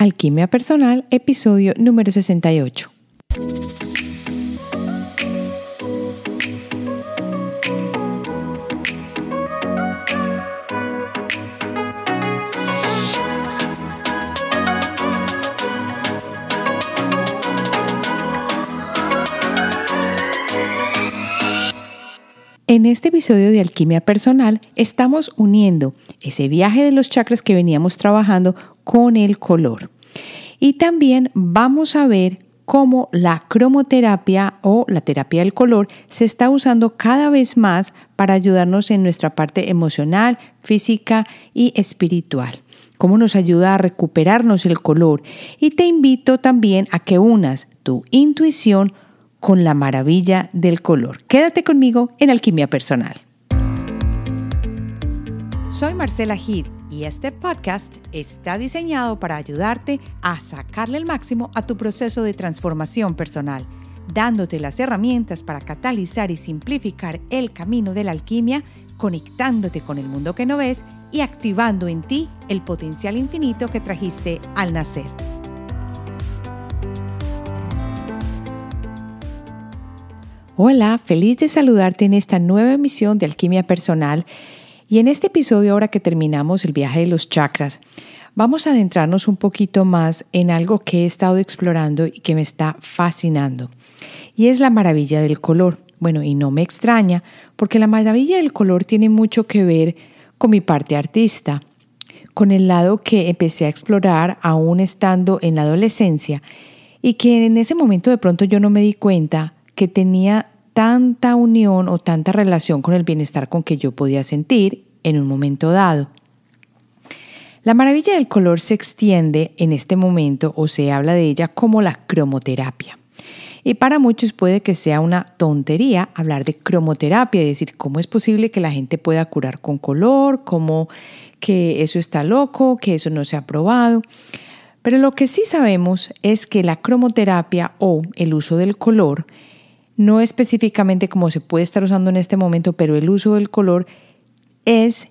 Alquimia Personal, episodio número 68. En este episodio de Alquimia Personal estamos uniendo ese viaje de los chakras que veníamos trabajando con el color. Y también vamos a ver cómo la cromoterapia o la terapia del color se está usando cada vez más para ayudarnos en nuestra parte emocional, física y espiritual. Cómo nos ayuda a recuperarnos el color. Y te invito también a que unas tu intuición con la maravilla del color. Quédate conmigo en Alquimia Personal. Soy Marcela Gid y este podcast está diseñado para ayudarte a sacarle el máximo a tu proceso de transformación personal, dándote las herramientas para catalizar y simplificar el camino de la alquimia, conectándote con el mundo que no ves y activando en ti el potencial infinito que trajiste al nacer. Hola, feliz de saludarte en esta nueva emisión de Alquimia Personal. Y en este episodio, ahora que terminamos el viaje de los chakras, vamos a adentrarnos un poquito más en algo que he estado explorando y que me está fascinando. Y es la maravilla del color. Bueno, y no me extraña, porque la maravilla del color tiene mucho que ver con mi parte artista, con el lado que empecé a explorar aún estando en la adolescencia y que en ese momento de pronto yo no me di cuenta que tenía tanta unión o tanta relación con el bienestar con que yo podía sentir en un momento dado. La maravilla del color se extiende en este momento o se habla de ella como la cromoterapia. Y para muchos puede que sea una tontería hablar de cromoterapia, y decir, ¿cómo es posible que la gente pueda curar con color? ¿Cómo que eso está loco? ¿Que eso no se ha probado? Pero lo que sí sabemos es que la cromoterapia o el uso del color no específicamente como se puede estar usando en este momento, pero el uso del color es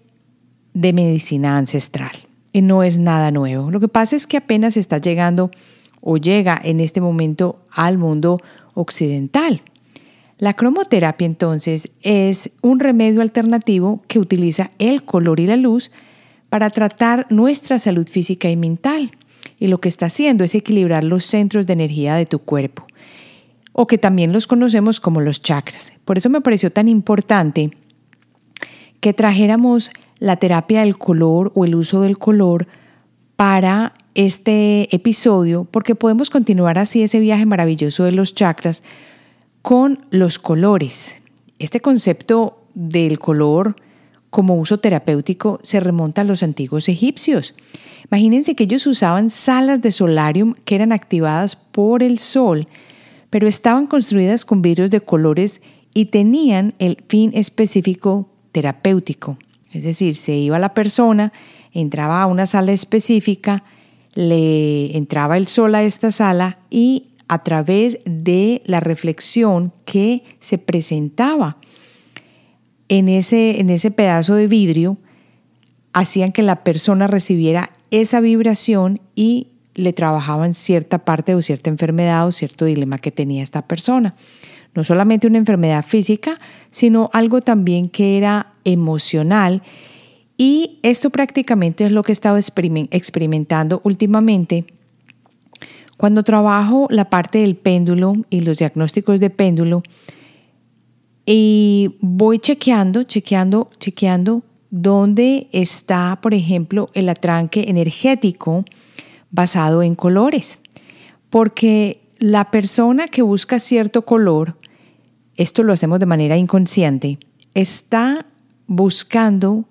de medicina ancestral y no es nada nuevo. Lo que pasa es que apenas está llegando o llega en este momento al mundo occidental. La cromoterapia entonces es un remedio alternativo que utiliza el color y la luz para tratar nuestra salud física y mental. Y lo que está haciendo es equilibrar los centros de energía de tu cuerpo o que también los conocemos como los chakras. Por eso me pareció tan importante que trajéramos la terapia del color o el uso del color para este episodio, porque podemos continuar así ese viaje maravilloso de los chakras con los colores. Este concepto del color como uso terapéutico se remonta a los antiguos egipcios. Imagínense que ellos usaban salas de solarium que eran activadas por el sol pero estaban construidas con vidrios de colores y tenían el fin específico terapéutico. Es decir, se iba la persona, entraba a una sala específica, le entraba el sol a esta sala y a través de la reflexión que se presentaba en ese, en ese pedazo de vidrio, hacían que la persona recibiera esa vibración y le trabajaban cierta parte o cierta enfermedad o cierto dilema que tenía esta persona. No solamente una enfermedad física, sino algo también que era emocional. Y esto prácticamente es lo que he estado experimentando últimamente. Cuando trabajo la parte del péndulo y los diagnósticos de péndulo, y voy chequeando, chequeando, chequeando dónde está, por ejemplo, el atranque energético basado en colores, porque la persona que busca cierto color, esto lo hacemos de manera inconsciente, está buscando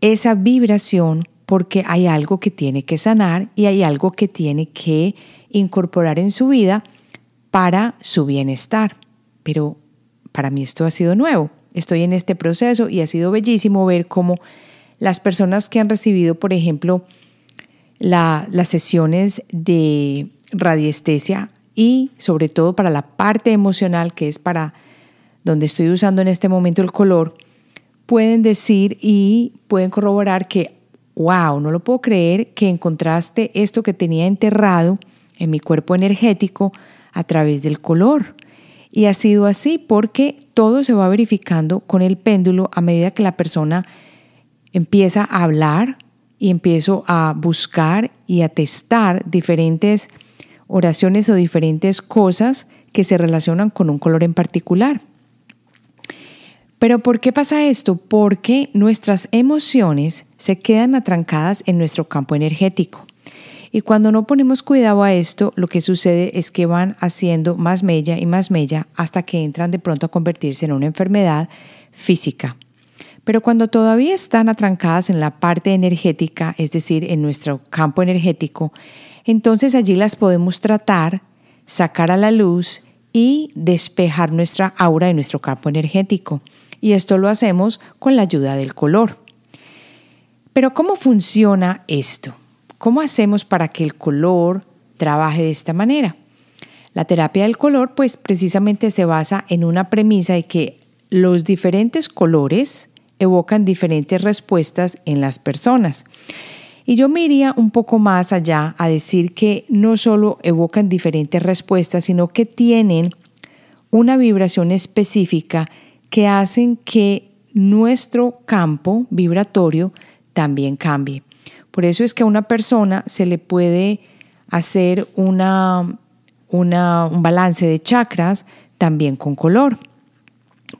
esa vibración porque hay algo que tiene que sanar y hay algo que tiene que incorporar en su vida para su bienestar. Pero para mí esto ha sido nuevo. Estoy en este proceso y ha sido bellísimo ver cómo las personas que han recibido, por ejemplo, las sesiones de radiestesia y sobre todo para la parte emocional, que es para donde estoy usando en este momento el color, pueden decir y pueden corroborar que wow, no lo puedo creer que encontraste esto que tenía enterrado en mi cuerpo energético a través del color. Y ha sido así porque todo se va verificando con el péndulo a medida que la persona empieza a hablar y empiezo a buscar y a testar diferentes oraciones o diferentes cosas que se relacionan con un color en particular. Pero ¿por qué pasa esto? Porque nuestras emociones se quedan atrancadas en nuestro campo energético. Y cuando no ponemos cuidado a esto, lo que sucede es que van haciendo más mella y más mella hasta que entran de pronto a convertirse en una enfermedad física. Pero cuando todavía están atrancadas en la parte energética, es decir, en nuestro campo energético, entonces allí las podemos tratar, sacar a la luz y despejar nuestra aura de nuestro campo energético. Y esto lo hacemos con la ayuda del color. Pero ¿cómo funciona esto? ¿Cómo hacemos para que el color trabaje de esta manera? La terapia del color pues precisamente se basa en una premisa de que los diferentes colores evocan diferentes respuestas en las personas. Y yo me iría un poco más allá a decir que no solo evocan diferentes respuestas, sino que tienen una vibración específica que hacen que nuestro campo vibratorio también cambie. Por eso es que a una persona se le puede hacer una, un balance de chakras también con color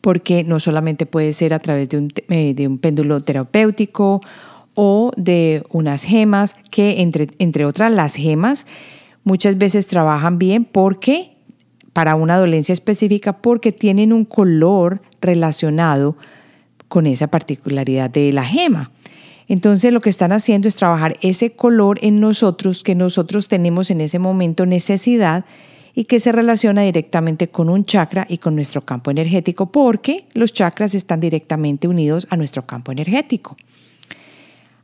porque no solamente puede ser a través de un, eh, de un péndulo terapéutico o de unas gemas, que entre, entre otras las gemas muchas veces trabajan bien porque para una dolencia específica porque tienen un color relacionado con esa particularidad de la gema. Entonces lo que están haciendo es trabajar ese color en nosotros que nosotros tenemos en ese momento necesidad y que se relaciona directamente con un chakra y con nuestro campo energético porque los chakras están directamente unidos a nuestro campo energético.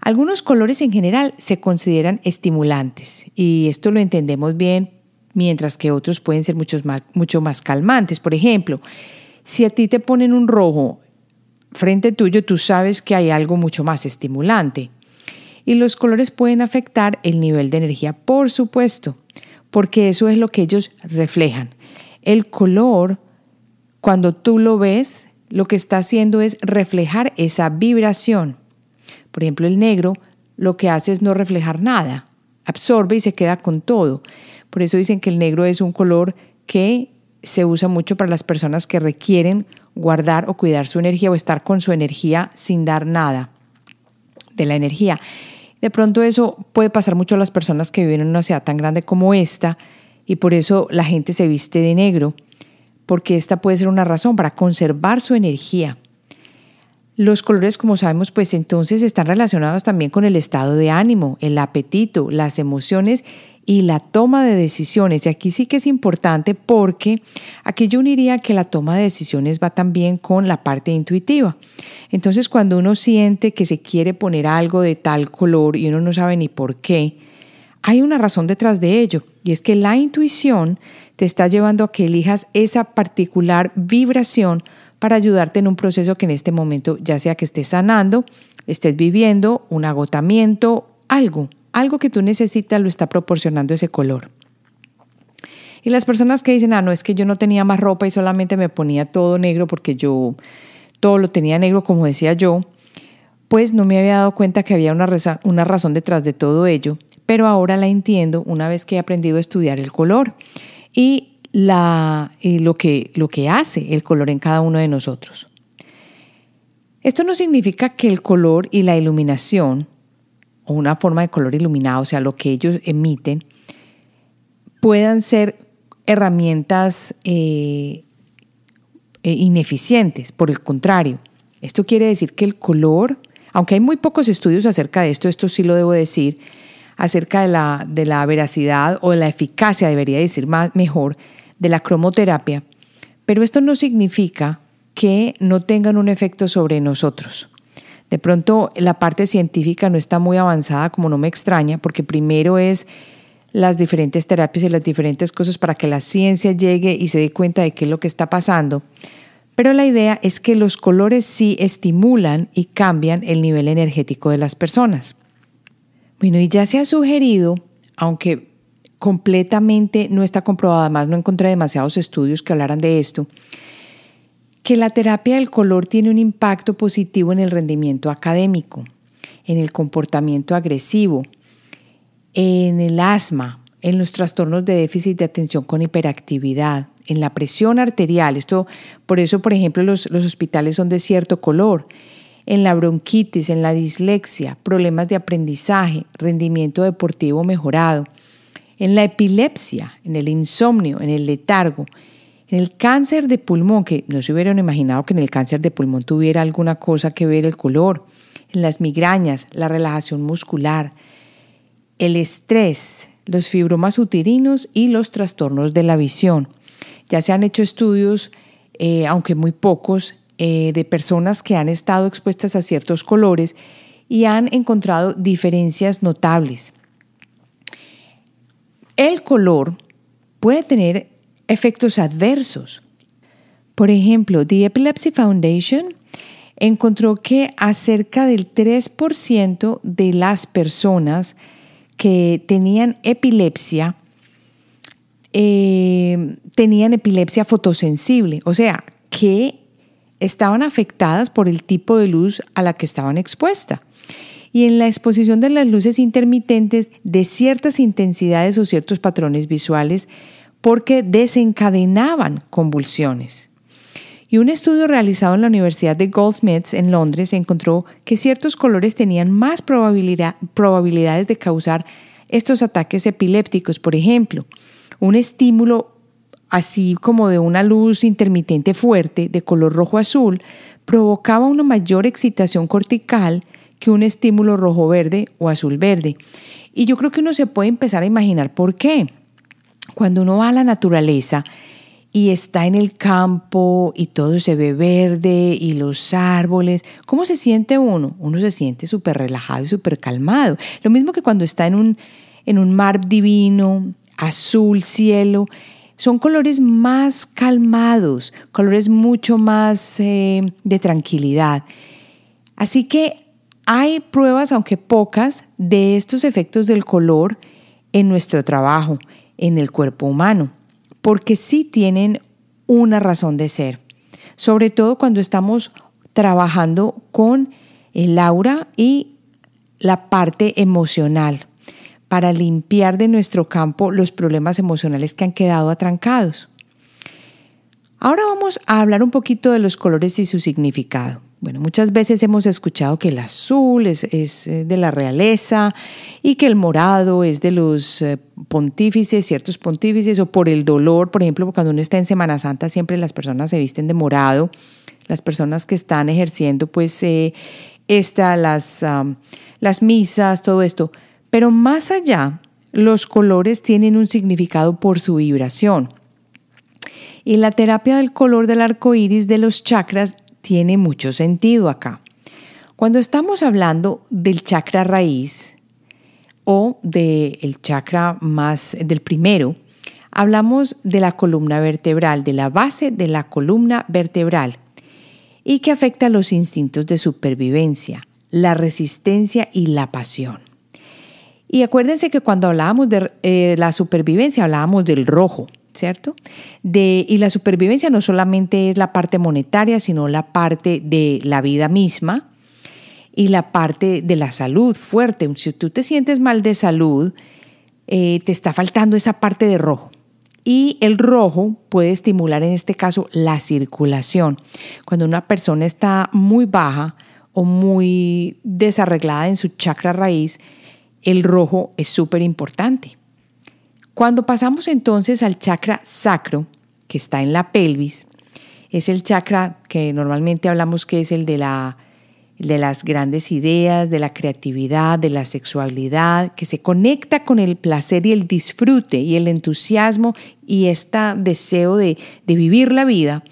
Algunos colores en general se consideran estimulantes y esto lo entendemos bien, mientras que otros pueden ser mucho más, mucho más calmantes. Por ejemplo, si a ti te ponen un rojo frente tuyo, tú sabes que hay algo mucho más estimulante. Y los colores pueden afectar el nivel de energía, por supuesto, porque eso es lo que ellos reflejan. El color, cuando tú lo ves, lo que está haciendo es reflejar esa vibración. Por ejemplo, el negro lo que hace es no reflejar nada, absorbe y se queda con todo. Por eso dicen que el negro es un color que se usa mucho para las personas que requieren guardar o cuidar su energía o estar con su energía sin dar nada de la energía. De pronto eso puede pasar mucho a las personas que viven en una ciudad tan grande como esta y por eso la gente se viste de negro, porque esta puede ser una razón para conservar su energía. Los colores, como sabemos, pues entonces están relacionados también con el estado de ánimo, el apetito, las emociones y la toma de decisiones. Y aquí sí que es importante porque aquí yo uniría que la toma de decisiones va también con la parte intuitiva. Entonces, cuando uno siente que se quiere poner algo de tal color y uno no sabe ni por qué, hay una razón detrás de ello y es que la intuición te está llevando a que elijas esa particular vibración para ayudarte en un proceso que en este momento, ya sea que estés sanando, estés viviendo un agotamiento, algo, algo que tú necesitas lo está proporcionando ese color. Y las personas que dicen, ah, no, es que yo no tenía más ropa y solamente me ponía todo negro porque yo todo lo tenía negro, como decía yo, pues no me había dado cuenta que había una, una razón detrás de todo ello, pero ahora la entiendo una vez que he aprendido a estudiar el color. Y la, lo, que, lo que hace el color en cada uno de nosotros. Esto no significa que el color y la iluminación, o una forma de color iluminado, o sea, lo que ellos emiten, puedan ser herramientas eh, eh, ineficientes. Por el contrario, esto quiere decir que el color, aunque hay muy pocos estudios acerca de esto, esto sí lo debo decir, acerca de la, de la veracidad o de la eficacia, debería decir más, mejor, de la cromoterapia, pero esto no significa que no tengan un efecto sobre nosotros. De pronto la parte científica no está muy avanzada, como no me extraña, porque primero es las diferentes terapias y las diferentes cosas para que la ciencia llegue y se dé cuenta de qué es lo que está pasando. Pero la idea es que los colores sí estimulan y cambian el nivel energético de las personas. Bueno, y ya se ha sugerido, aunque completamente no está comprobado, además no encontré demasiados estudios que hablaran de esto, que la terapia del color tiene un impacto positivo en el rendimiento académico, en el comportamiento agresivo, en el asma, en los trastornos de déficit de atención con hiperactividad, en la presión arterial. Esto, por eso, por ejemplo, los, los hospitales son de cierto color, en la bronquitis, en la dislexia, problemas de aprendizaje, rendimiento deportivo mejorado, en la epilepsia, en el insomnio, en el letargo, en el cáncer de pulmón, que no se hubieran imaginado que en el cáncer de pulmón tuviera alguna cosa que ver el color, en las migrañas, la relajación muscular, el estrés, los fibromas uterinos y los trastornos de la visión. Ya se han hecho estudios, eh, aunque muy pocos, eh, de personas que han estado expuestas a ciertos colores y han encontrado diferencias notables. El color puede tener efectos adversos. Por ejemplo, The Epilepsy Foundation encontró que acerca del 3% de las personas que tenían epilepsia eh, tenían epilepsia fotosensible, o sea, que estaban afectadas por el tipo de luz a la que estaban expuestas y en la exposición de las luces intermitentes de ciertas intensidades o ciertos patrones visuales porque desencadenaban convulsiones. Y un estudio realizado en la Universidad de Goldsmiths en Londres encontró que ciertos colores tenían más probabilidades de causar estos ataques epilépticos. Por ejemplo, un estímulo así como de una luz intermitente fuerte de color rojo-azul provocaba una mayor excitación cortical que un estímulo rojo-verde o azul-verde. Y yo creo que uno se puede empezar a imaginar por qué. Cuando uno va a la naturaleza y está en el campo y todo se ve verde y los árboles, ¿cómo se siente uno? Uno se siente súper relajado y súper calmado. Lo mismo que cuando está en un, en un mar divino, azul, cielo. Son colores más calmados, colores mucho más eh, de tranquilidad. Así que hay pruebas, aunque pocas, de estos efectos del color en nuestro trabajo, en el cuerpo humano, porque sí tienen una razón de ser, sobre todo cuando estamos trabajando con el aura y la parte emocional para limpiar de nuestro campo los problemas emocionales que han quedado atrancados. Ahora vamos a hablar un poquito de los colores y su significado. Bueno, muchas veces hemos escuchado que el azul es, eh, de la realeza y que el morado es de los eh, pontífices, ciertos pontífices, o por el dolor, por ejemplo, cuando uno está en Semana Santa siempre las personas se visten de morado, las personas que están ejerciendo pues eh, las, las misas, todo esto. Pero más allá, los colores tienen un significado por su vibración. Y la terapia del color del arco iris de los chakras tiene mucho sentido acá. Cuando estamos hablando del chakra raíz o del chakra más del primero, hablamos de la columna vertebral, de la base de la columna vertebral y que afecta los instintos de supervivencia, la resistencia y la pasión. Y acuérdense que cuando hablábamos de eh, la supervivencia hablábamos del rojo, ¿cierto? Y la supervivencia no solamente es la parte monetaria, sino la parte de la vida misma y la parte de la salud fuerte. Si tú te sientes mal de salud, eh, te está faltando esa parte de rojo. Y el rojo puede estimular en este caso la circulación. Cuando una persona está muy baja o muy desarreglada en su chakra raíz, el rojo es súper importante. Cuando pasamos entonces al chakra sacro, que está en la pelvis, es el chakra que normalmente hablamos que es el de, la, de las grandes ideas, de la creatividad, de la sexualidad, que se conecta con el placer y el disfrute y el entusiasmo y este deseo de, de vivir la vida,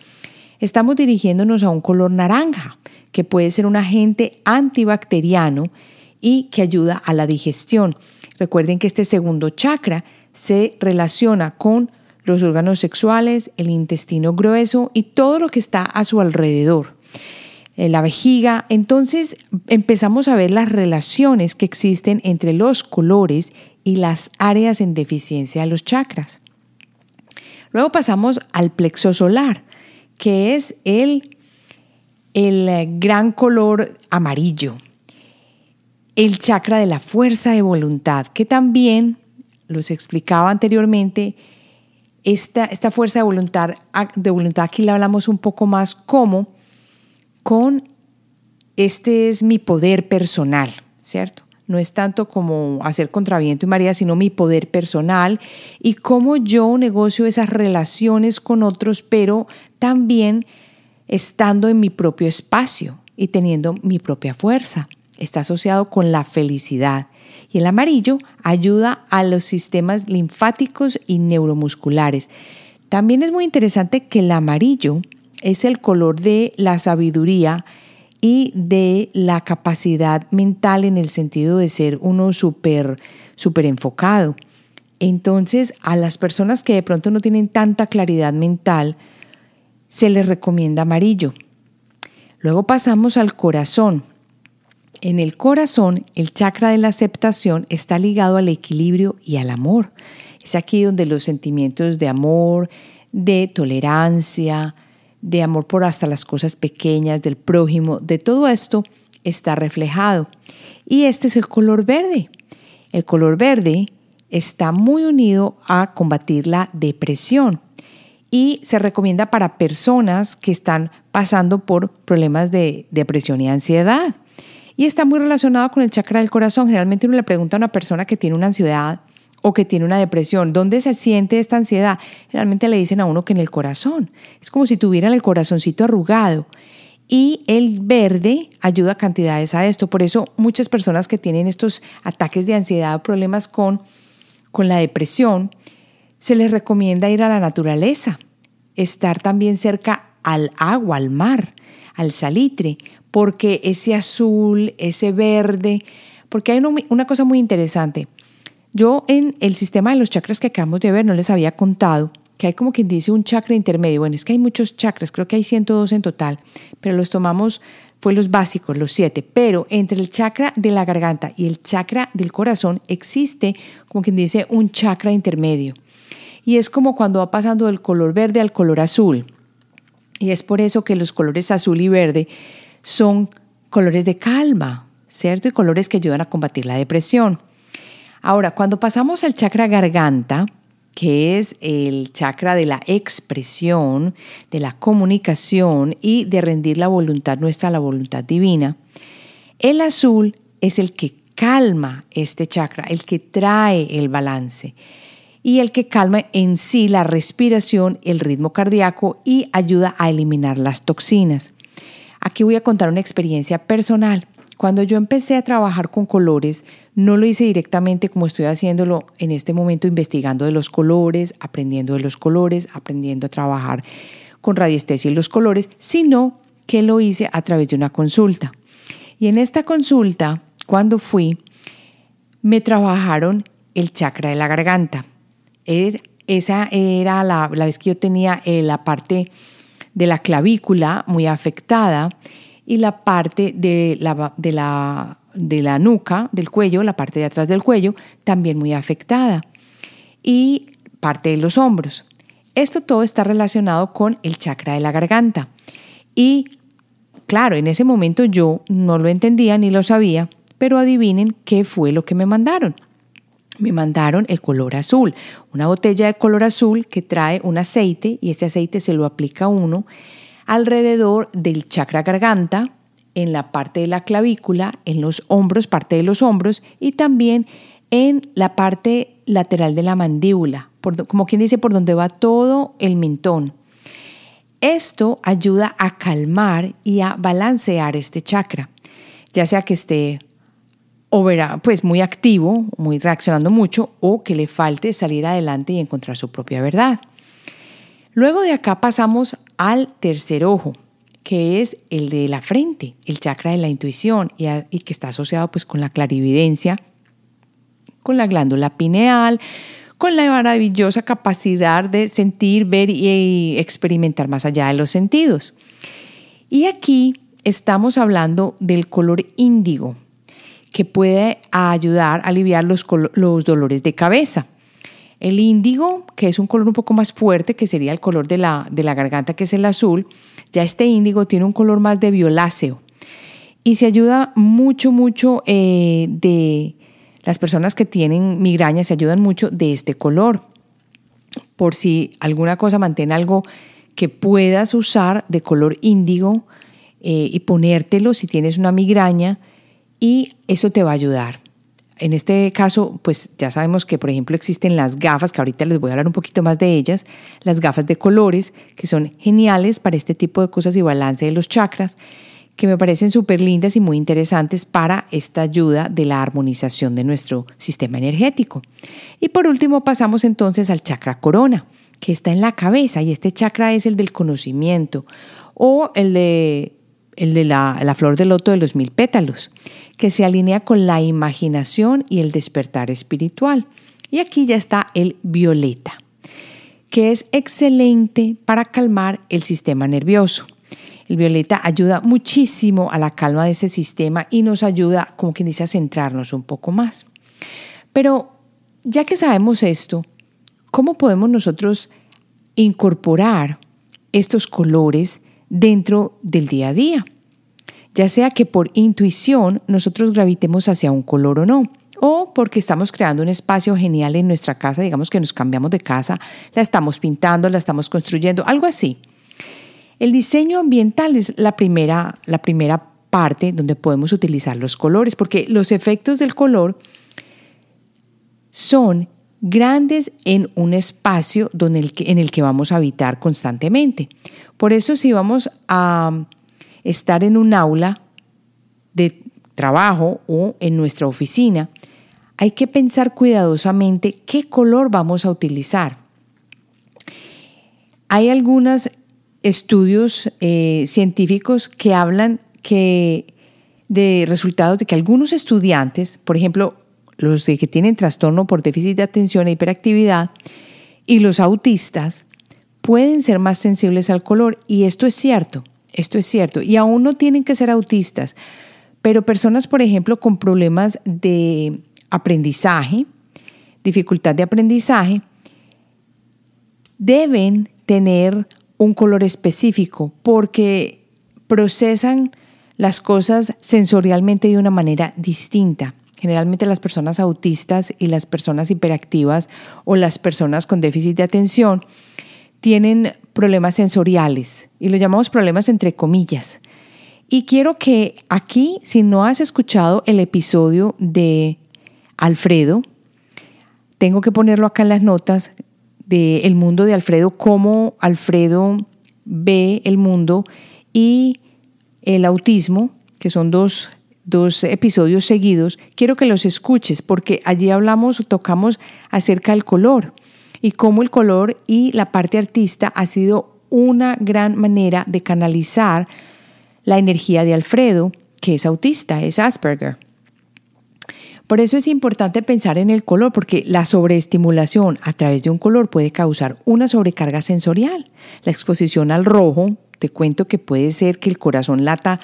estamos dirigiéndonos a un color naranja, que puede ser un agente antibacteriano y que ayuda a la digestión. Recuerden que este segundo chakra se relaciona con los órganos sexuales, el intestino grueso y todo lo que está a su alrededor. eh, la vejiga. Entonces empezamos a ver las relaciones que existen entre los colores y las áreas en deficiencia de los chakras. Luego pasamos al plexo solar, que es el, el eh, gran color amarillo, el chakra de la fuerza de voluntad, que también, los explicaba anteriormente, esta, esta fuerza de voluntad, de voluntad aquí la hablamos un poco más como con este es mi poder personal, ¿cierto? No es tanto como hacer contraviento y María, sino mi poder personal y cómo yo negocio esas relaciones con otros, pero también estando en mi propio espacio y teniendo mi propia fuerza. Está asociado con la felicidad. Y el amarillo ayuda a los sistemas linfáticos y neuromusculares. También es muy interesante que el amarillo es el color de la sabiduría y de la capacidad mental en el sentido de ser uno súper super enfocado. Entonces, a las personas que de pronto no tienen tanta claridad mental, se les recomienda amarillo. Luego pasamos al corazón. En el corazón, el chakra de la aceptación está ligado al equilibrio y al amor. Es aquí donde los sentimientos de amor, de tolerancia, de amor por hasta las cosas pequeñas, del prójimo, de todo esto está reflejado. Y este es el color verde. El color verde está muy unido a combatir la depresión y se recomienda para personas que están pasando por problemas de depresión y ansiedad. Y está muy relacionado con el chakra del corazón. Generalmente uno le pregunta a una persona que tiene una ansiedad o que tiene una depresión, ¿dónde se siente esta ansiedad? Generalmente le dicen a uno que en el corazón. Es como si tuvieran el corazoncito arrugado. Y el verde ayuda cantidades a esto. Por eso muchas personas que tienen estos ataques de ansiedad o problemas con, con la depresión, se les recomienda ir a la naturaleza, estar también cerca al agua, al mar, al salitre, porque ese azul, ese verde, porque hay una cosa muy interesante. Yo en el sistema de los chakras que acabamos de ver no les había contado que hay como quien dice un chakra intermedio. Bueno, es que hay muchos chakras, creo que hay 102 en total, pero los tomamos, fue los básicos, los siete. Pero entre el chakra de la garganta y el chakra del corazón existe, como quien dice, un chakra intermedio. Y es como cuando va pasando del color verde al color azul. Y es por eso que los colores azul y verde son colores de calma, ¿cierto? Y colores que ayudan a combatir la depresión. Ahora, cuando pasamos al chakra garganta, que es el chakra de la expresión, de la comunicación y de rendir la voluntad nuestra a la voluntad divina, el azul es el que calma este chakra, el que trae el balance y el que calma en sí la respiración, el ritmo cardíaco y ayuda a eliminar las toxinas. Aquí voy a contar una experiencia personal. Cuando yo empecé a trabajar con colores, no lo hice directamente como estoy haciéndolo en este momento, investigando de los colores, aprendiendo de los colores, aprendiendo a trabajar con radiestesia y los colores, sino que lo hice a través de una consulta. Y en esta consulta, cuando fui, me trabajaron el chakra de la garganta. Er, esa era la, vez que yo tenía eh, la parte de la clavícula muy afectada y la parte de la, de la, de la nuca, del cuello, la parte de atrás del cuello, también muy afectada. Y parte de los hombros. Esto todo está relacionado con el chakra de la garganta. Y claro, en ese momento yo no lo entendía ni lo sabía, pero adivinen qué fue lo que me mandaron. Me mandaron el color azul, una botella de color azul que trae un aceite y ese aceite se lo aplica uno alrededor del chakra garganta, en la parte de la clavícula, en los hombros, parte de los hombros y también en la parte lateral de la mandíbula, como quien dice, por donde va todo el mentón. Esto ayuda a calmar y a balancear este chakra, ya sea que esté o verá, pues muy activo, muy reaccionando mucho, o que le falte salir adelante y encontrar su propia verdad. Luego de acá pasamos al tercer ojo, que es el de la frente, el chakra de la intuición y, que está asociado pues con la clarividencia, con la glándula pineal, con la maravillosa capacidad de sentir, ver y experimentar más allá de los sentidos. Y aquí estamos hablando del color índigo, que puede ayudar a aliviar los, dolores de cabeza. El índigo, que es un color un poco más fuerte, que sería el color de la, de la garganta, que es el azul, ya este índigo tiene un color más de violáceo y se ayuda mucho, mucho eh, de las personas que tienen migraña, se ayudan mucho de este color. Por si alguna cosa mantiene algo que puedas usar de color índigo eh, y ponértelo si tienes una migraña y eso te va a ayudar. En este caso, pues ya sabemos que, por ejemplo, existen las gafas, que ahorita les voy a hablar un poquito más de ellas, las gafas de colores, que son geniales para este tipo de cosas y balance de los chakras, que me parecen súper lindas y muy interesantes para esta ayuda de la armonización de nuestro sistema energético. Y por último, pasamos entonces al chakra corona, que está en la cabeza, y este chakra es el del conocimiento o el de, el de la, la flor de loto de los mil pétalos que se alinea con la imaginación y el despertar espiritual. Y aquí ya está el violeta, que es excelente para calmar el sistema nervioso. El violeta ayuda muchísimo a la calma de ese sistema y nos ayuda, como quien dice, a centrarnos un poco más. Pero ya que sabemos esto, ¿cómo podemos nosotros incorporar estos colores dentro del día a día? ya sea que por intuición nosotros gravitemos hacia un color o no, o porque estamos creando un espacio genial en nuestra casa, digamos que nos cambiamos de casa, la estamos pintando, la estamos construyendo, algo así. El diseño ambiental es la primera, la primera parte donde podemos utilizar los colores, porque los efectos del color son grandes en un espacio donde en el que vamos a habitar constantemente. Por eso si vamos a estar en un aula de trabajo o en nuestra oficina, hay que pensar cuidadosamente qué color vamos a utilizar. Hay algunos estudios eh, científicos que hablan que de resultados de que algunos estudiantes, por ejemplo, los que tienen trastorno por déficit de atención e hiperactividad y los autistas, pueden ser más sensibles al color y esto es cierto. Esto es cierto. Y aún no tienen que ser autistas, pero personas, por ejemplo, con problemas de aprendizaje, dificultad de aprendizaje, deben tener un color específico porque procesan las cosas sensorialmente de una manera distinta. Generalmente las personas autistas y las personas hiperactivas o las personas con déficit de atención tienen problemas sensoriales y lo llamamos problemas entre comillas. Y quiero que aquí, si no has escuchado el episodio de Alfredo, tengo que ponerlo acá en las notas de mundo de Alfredo, cómo Alfredo ve el mundo y el autismo, que son dos, dos episodios seguidos, quiero que los escuches porque allí hablamos, tocamos acerca del color y cómo el color y la parte artista ha sido una gran manera de canalizar la energía de Alfredo, que es autista, es Asperger. Por eso es importante pensar en el color, porque la sobreestimulación a través de un color puede causar una sobrecarga sensorial. La exposición al rojo, te cuento que puede ser que el corazón lata,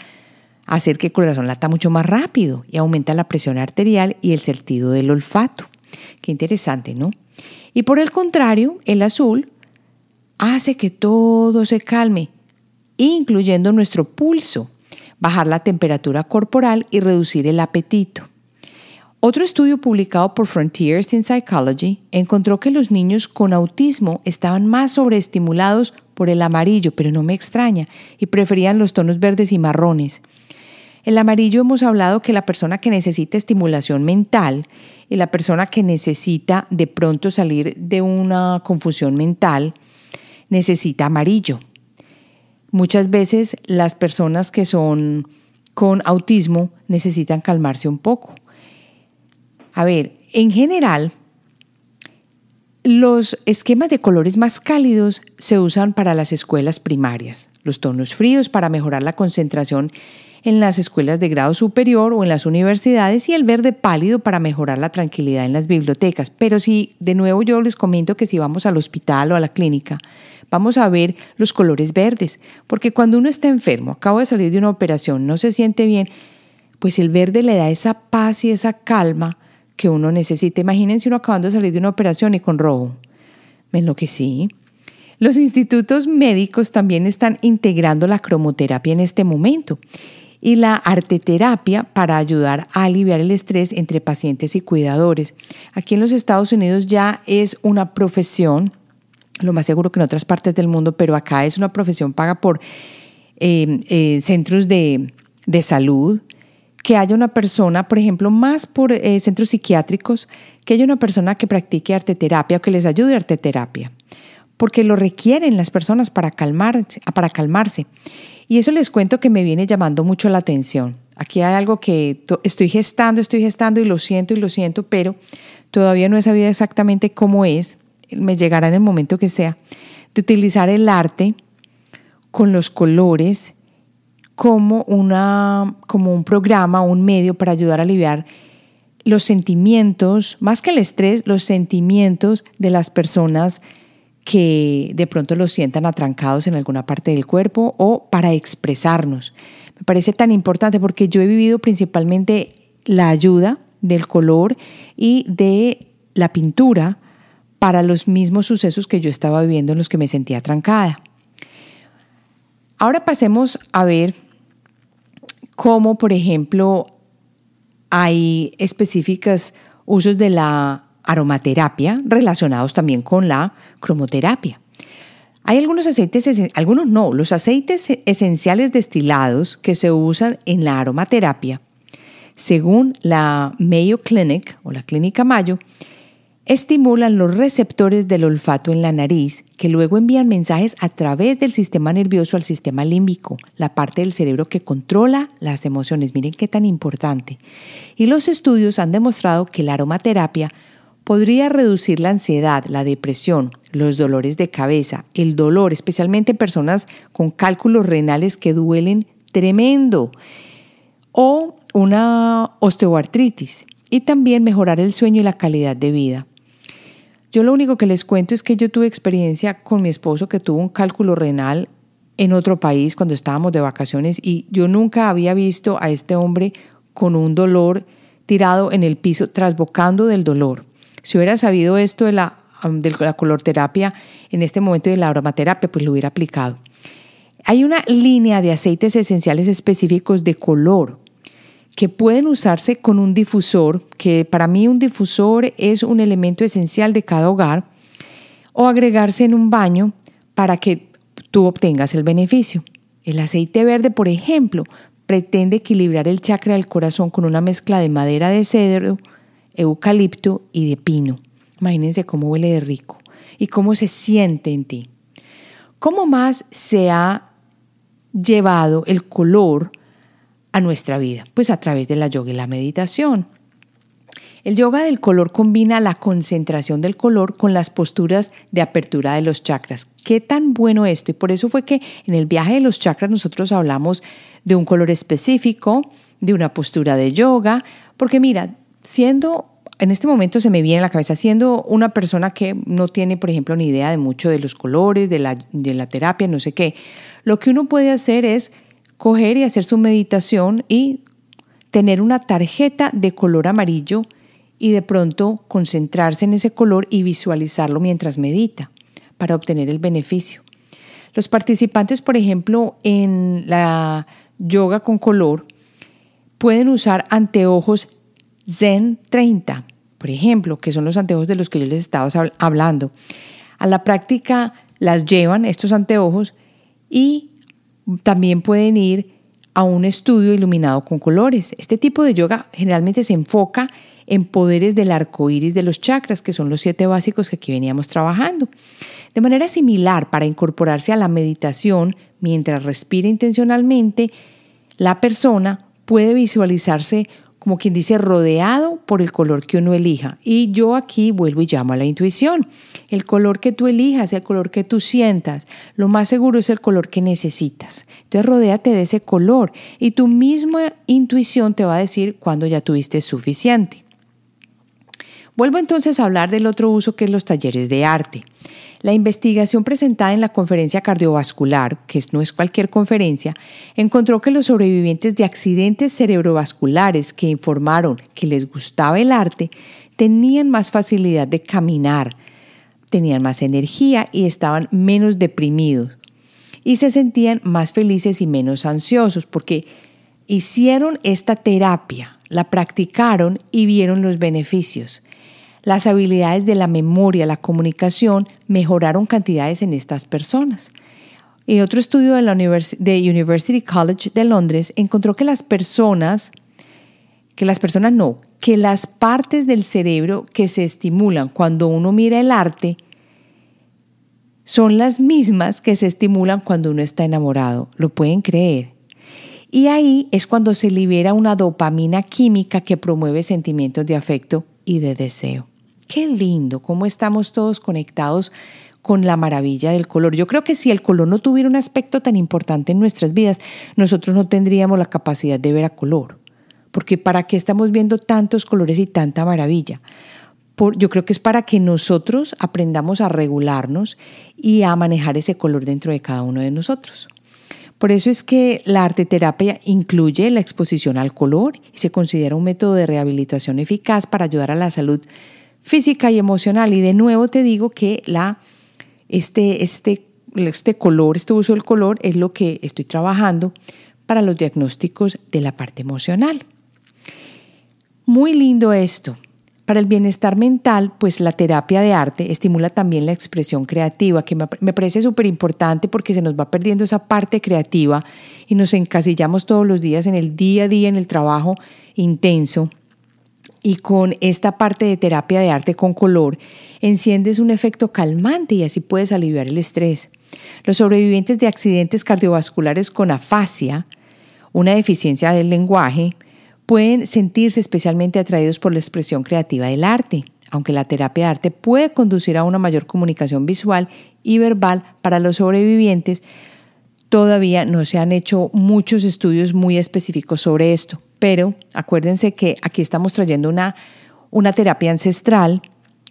hacer que el corazón lata mucho más rápido y aumenta la presión arterial y el sentido del olfato. Qué interesante, ¿no? Y por el contrario, el azul hace que todo se calme, incluyendo nuestro pulso, bajar la temperatura corporal y reducir el apetito. Otro estudio publicado por Frontiers in Psychology encontró que los niños con autismo estaban más sobreestimulados por el amarillo, pero no me extraña, y preferían los tonos verdes y marrones. El amarillo hemos hablado que la persona que necesita estimulación mental y la persona que necesita de pronto salir de una confusión mental necesita amarillo. Muchas veces las personas que son con autismo necesitan calmarse un poco. A ver, en general, los esquemas de colores más cálidos se usan para las escuelas primarias, los tonos fríos para mejorar la concentración en las escuelas de grado superior o en las universidades y el verde pálido para mejorar la tranquilidad en las bibliotecas. Pero si de nuevo yo les comento que si vamos al hospital o a la clínica, vamos a ver los colores verdes, porque cuando uno está enfermo, acaba de salir de una operación, no se siente bien, pues el verde le da esa paz y esa calma que uno necesita. Imagínense uno acabando de salir de una operación y con rojo. ¿Ven lo que sí? Los institutos médicos también están integrando la cromoterapia en este momento y la arteterapia para ayudar a aliviar el estrés entre pacientes y cuidadores. Aquí en los Estados Unidos ya es una profesión, lo más seguro que en otras partes del mundo, pero acá es una profesión paga por eh, eh, centros de, de, salud, que haya una persona, por ejemplo, más por eh, centros psiquiátricos, que haya una persona que practique arteterapia o que les ayude a arteterapia, porque lo requieren las personas para, calmarse, para calmarse. Y eso les cuento que me viene llamando mucho la atención. Aquí hay algo que estoy gestando, estoy gestando y lo siento y lo siento, pero todavía no he sabido exactamente cómo es, me llegará en el momento que sea, de utilizar el arte con los colores como, una, como un programa, un medio para ayudar a aliviar los sentimientos, más que el estrés, los sentimientos de las personas que de pronto los sientan atrancados en alguna parte del cuerpo o para expresarnos. Me parece tan importante porque yo he vivido principalmente la ayuda del color y de la pintura para los mismos sucesos que yo estaba viviendo en los que me sentía atrancada. Ahora pasemos a ver cómo, por ejemplo, hay específicos usos de la aromaterapia relacionados también con la cromoterapia. Hay algunos aceites, algunos no, los aceites esenciales destilados que se usan en la aromaterapia, según la Mayo Clinic o la Clínica Mayo, estimulan los receptores del olfato en la nariz que luego envían mensajes a través del sistema nervioso al sistema límbico, la parte del cerebro que controla las emociones. Miren qué tan importante. Y los estudios han demostrado que la aromaterapia podría reducir la ansiedad, la depresión, los dolores de cabeza, el dolor, especialmente en personas con cálculos renales que duelen tremendo, o una osteoartritis, y también mejorar el sueño y la calidad de vida. Yo lo único que les cuento es que yo tuve experiencia con mi esposo que tuvo un cálculo renal en otro país cuando estábamos de vacaciones y yo nunca había visto a este hombre con un dolor tirado en el piso, trasbocando del dolor. Si hubiera sabido esto de la, de la colorterapia en este momento de la aromaterapia, pues lo hubiera aplicado. Hay una línea de aceites esenciales específicos de color que pueden usarse con un difusor, que para mí un difusor es un elemento esencial de cada hogar, o agregarse en un baño para que tú obtengas el beneficio. El aceite verde, por ejemplo, pretende equilibrar el chakra del corazón con una mezcla de madera de cedro, eucalipto y de pino. Imagínense cómo huele de rico y cómo se siente en ti. ¿Cómo más se ha llevado el color a nuestra vida? Pues a través de la yoga y la meditación. El yoga del color combina la concentración del color con las posturas de apertura de los chakras. Qué tan bueno esto. Y por eso fue que en el viaje de los chakras nosotros hablamos de un color específico, de una postura de yoga, porque mira, siendo, en este momento se me viene la cabeza, siendo una persona que no tiene, por ejemplo, ni idea de mucho de los colores, de la, de la terapia, no sé qué, lo que uno puede hacer es coger y hacer su meditación y tener una tarjeta de color amarillo y de pronto concentrarse en ese color y visualizarlo mientras medita para obtener el beneficio. Los participantes, por ejemplo, en la yoga con color, pueden usar anteojos Zen 30, por ejemplo, que son los anteojos de los que yo les estaba hablando. A la práctica las llevan estos anteojos y también pueden ir a un estudio iluminado con colores. Este tipo de yoga generalmente se enfoca en poderes del arco iris de los chakras, que son los siete básicos que aquí veníamos trabajando. De manera similar, para incorporarse a la meditación mientras respira intencionalmente, la persona puede visualizarse como quien dice, rodeado por el color que uno elija. Y yo aquí vuelvo y llamo a la intuición. El color que tú elijas, el color que tú sientas, lo más seguro es el color que necesitas. Entonces rodéate de ese color y tu misma intuición te va a decir cuando ya tuviste suficiente. Vuelvo entonces a hablar del otro uso que es los talleres de arte. La investigación presentada en la conferencia cardiovascular, que no es cualquier conferencia, encontró que los sobrevivientes de accidentes cerebrovasculares que informaron que les gustaba el arte tenían más facilidad de caminar, tenían más energía y estaban menos deprimidos. Y se sentían más felices y menos ansiosos porque hicieron esta terapia, la practicaron y vieron los beneficios. Las habilidades de la memoria, la comunicación mejoraron cantidades en estas personas. Y otro estudio de la University College de Londres encontró que las personas, que las personas no, que las partes del cerebro que se estimulan cuando uno mira el arte son las mismas que se estimulan cuando uno está enamorado. ¿Lo pueden creer? Y ahí es cuando se libera una dopamina química que promueve sentimientos de afecto y de deseo. Qué lindo, cómo estamos todos conectados con la maravilla del color. Yo creo que si el color no tuviera un aspecto tan importante en nuestras vidas, nosotros no tendríamos la capacidad de ver a color. Porque ¿para qué estamos viendo tantos colores y tanta maravilla? yo creo que es para que nosotros aprendamos a regularnos y a manejar ese color dentro de cada uno de nosotros. Por eso es que la arteterapia incluye la exposición al color y se considera un método de rehabilitación eficaz para ayudar a la salud física y emocional. Y de nuevo te digo que la, este, este, este color, este uso del color es lo que estoy trabajando para los diagnósticos de la parte emocional. Muy lindo esto. Para el bienestar mental, pues la terapia de arte estimula también la expresión creativa, que me parece súper importante porque se nos va perdiendo esa parte creativa y nos encasillamos todos los días en el día a día, en el trabajo intenso. Y con esta parte de terapia de arte con color, enciendes un efecto calmante y así puedes aliviar el estrés. Los sobrevivientes de accidentes cardiovasculares con afasia, una deficiencia del lenguaje, pueden sentirse especialmente atraídos por la expresión creativa del arte, aunque la terapia de arte puede conducir a una mayor comunicación visual y verbal para los sobrevivientes, todavía no se han hecho muchos estudios muy específicos sobre esto. Pero acuérdense que aquí estamos trayendo una, una terapia ancestral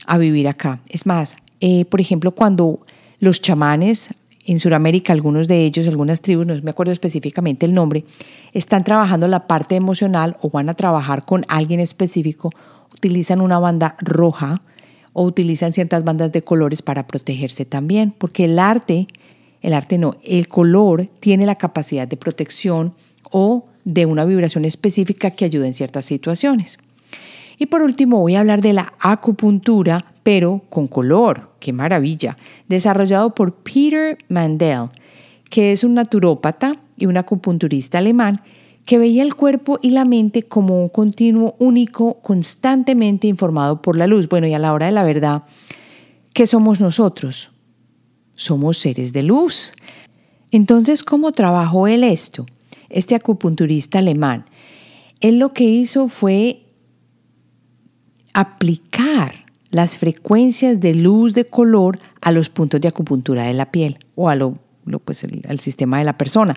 a vivir acá. Es más, eh, por ejemplo, cuando los chamanes en Sudamérica, algunos de ellos, algunas tribus, no me acuerdo específicamente el nombre, están trabajando la parte emocional o van a trabajar con alguien específico, utilizan una banda roja o utilizan ciertas bandas de colores para protegerse también, porque el arte, el arte no, el color tiene la capacidad de protección o de una vibración específica que ayuda en ciertas situaciones. Y por último voy a hablar de la acupuntura, pero con color. ¡Qué maravilla! Desarrollado por Peter Mandel, que es un naturópata y un acupunturista alemán que veía el cuerpo y la mente como un continuo único, constantemente informado por la luz. Bueno, y a la hora de la verdad, ¿qué somos nosotros? Somos seres de luz. Entonces, ¿cómo trabajó él esto? Este acupunturista alemán. Él lo que hizo fue aplicar las frecuencias de luz de color a los puntos de acupuntura de la piel o a lo, pues al sistema de la persona.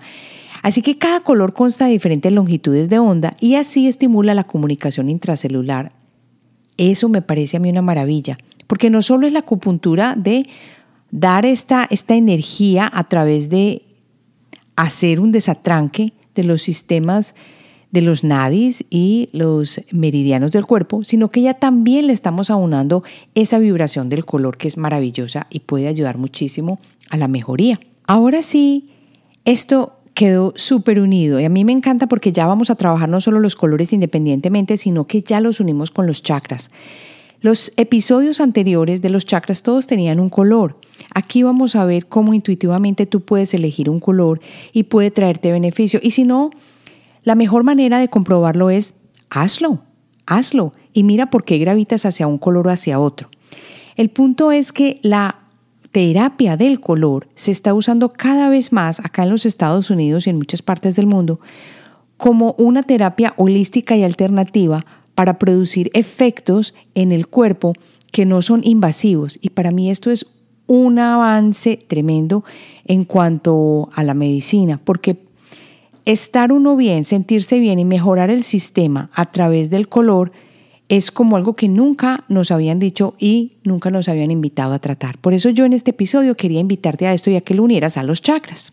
Así que cada color consta de diferentes longitudes de onda y así estimula la comunicación intracelular. Eso me parece a mí una maravilla, porque no solo es la acupuntura de dar esta, esta energía a través de hacer un desatranque de los sistemas de los nadis y los meridianos del cuerpo, sino que ya también le estamos aunando esa vibración del color que es maravillosa y puede ayudar muchísimo a la mejoría. Ahora sí, esto quedó súper unido y a mí me encanta porque ya vamos a trabajar no solo los colores independientemente, sino que ya los unimos con los chakras. Los episodios anteriores de los chakras todos tenían un color. Aquí vamos a ver cómo intuitivamente tú puedes elegir un color y puede traerte beneficio. Y si no, la mejor manera de comprobarlo es hazlo, hazlo y mira por qué gravitas hacia un color o hacia otro. El punto es que la terapia del color se está usando cada vez más acá en los Estados Unidos y en muchas partes del mundo como una terapia holística y alternativa para producir efectos en el cuerpo que no son invasivos. Y para mí esto es un avance tremendo en cuanto a la medicina, porque estar uno bien, sentirse bien y mejorar el sistema a través del color es como algo que nunca nos habían dicho y nunca nos habían invitado a tratar. Por eso yo en este episodio quería invitarte a esto y a que lo unieras a los chakras.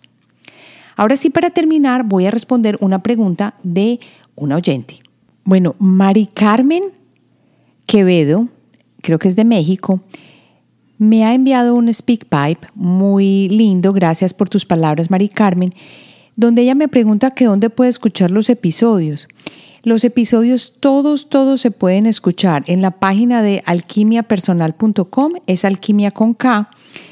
Ahora sí, para terminar, voy a responder una pregunta de una oyente. Bueno, Mari Carmen Quevedo, creo que es de México, me ha enviado un speak pipe muy lindo, gracias por tus palabras, Mari Carmen, donde ella me pregunta que dónde puede escuchar los episodios. Los episodios todos, todos se pueden escuchar en la página de alquimiapersonal.com, es alquimia con K,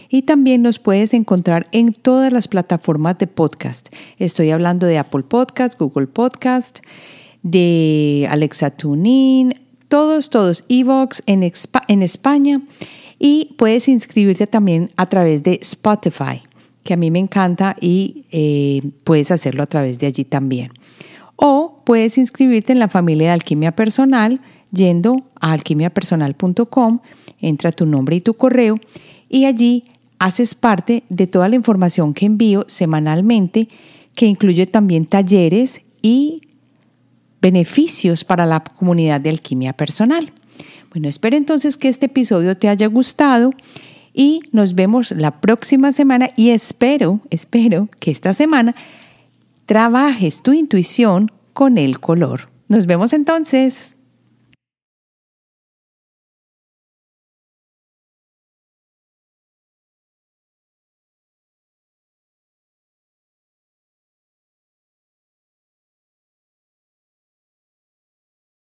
y también los puedes encontrar en todas las plataformas de podcast. Estoy hablando de Apple Podcast, Google Podcast, de Alexa TuneIn, todos, todos, Evox en, en España y puedes inscribirte también a través de Spotify, que a mí me encanta y eh, puedes hacerlo a través de allí también. O puedes inscribirte en la familia de Alquimia Personal yendo a alquimiapersonal.com, entra tu nombre y tu correo y allí haces parte de toda la información que envío semanalmente, que incluye también talleres y beneficios para la comunidad de alquimia personal. Bueno, espero entonces que este episodio te haya gustado y nos vemos la próxima semana y espero, espero que esta semana trabajes tu intuición con el color. Nos vemos entonces.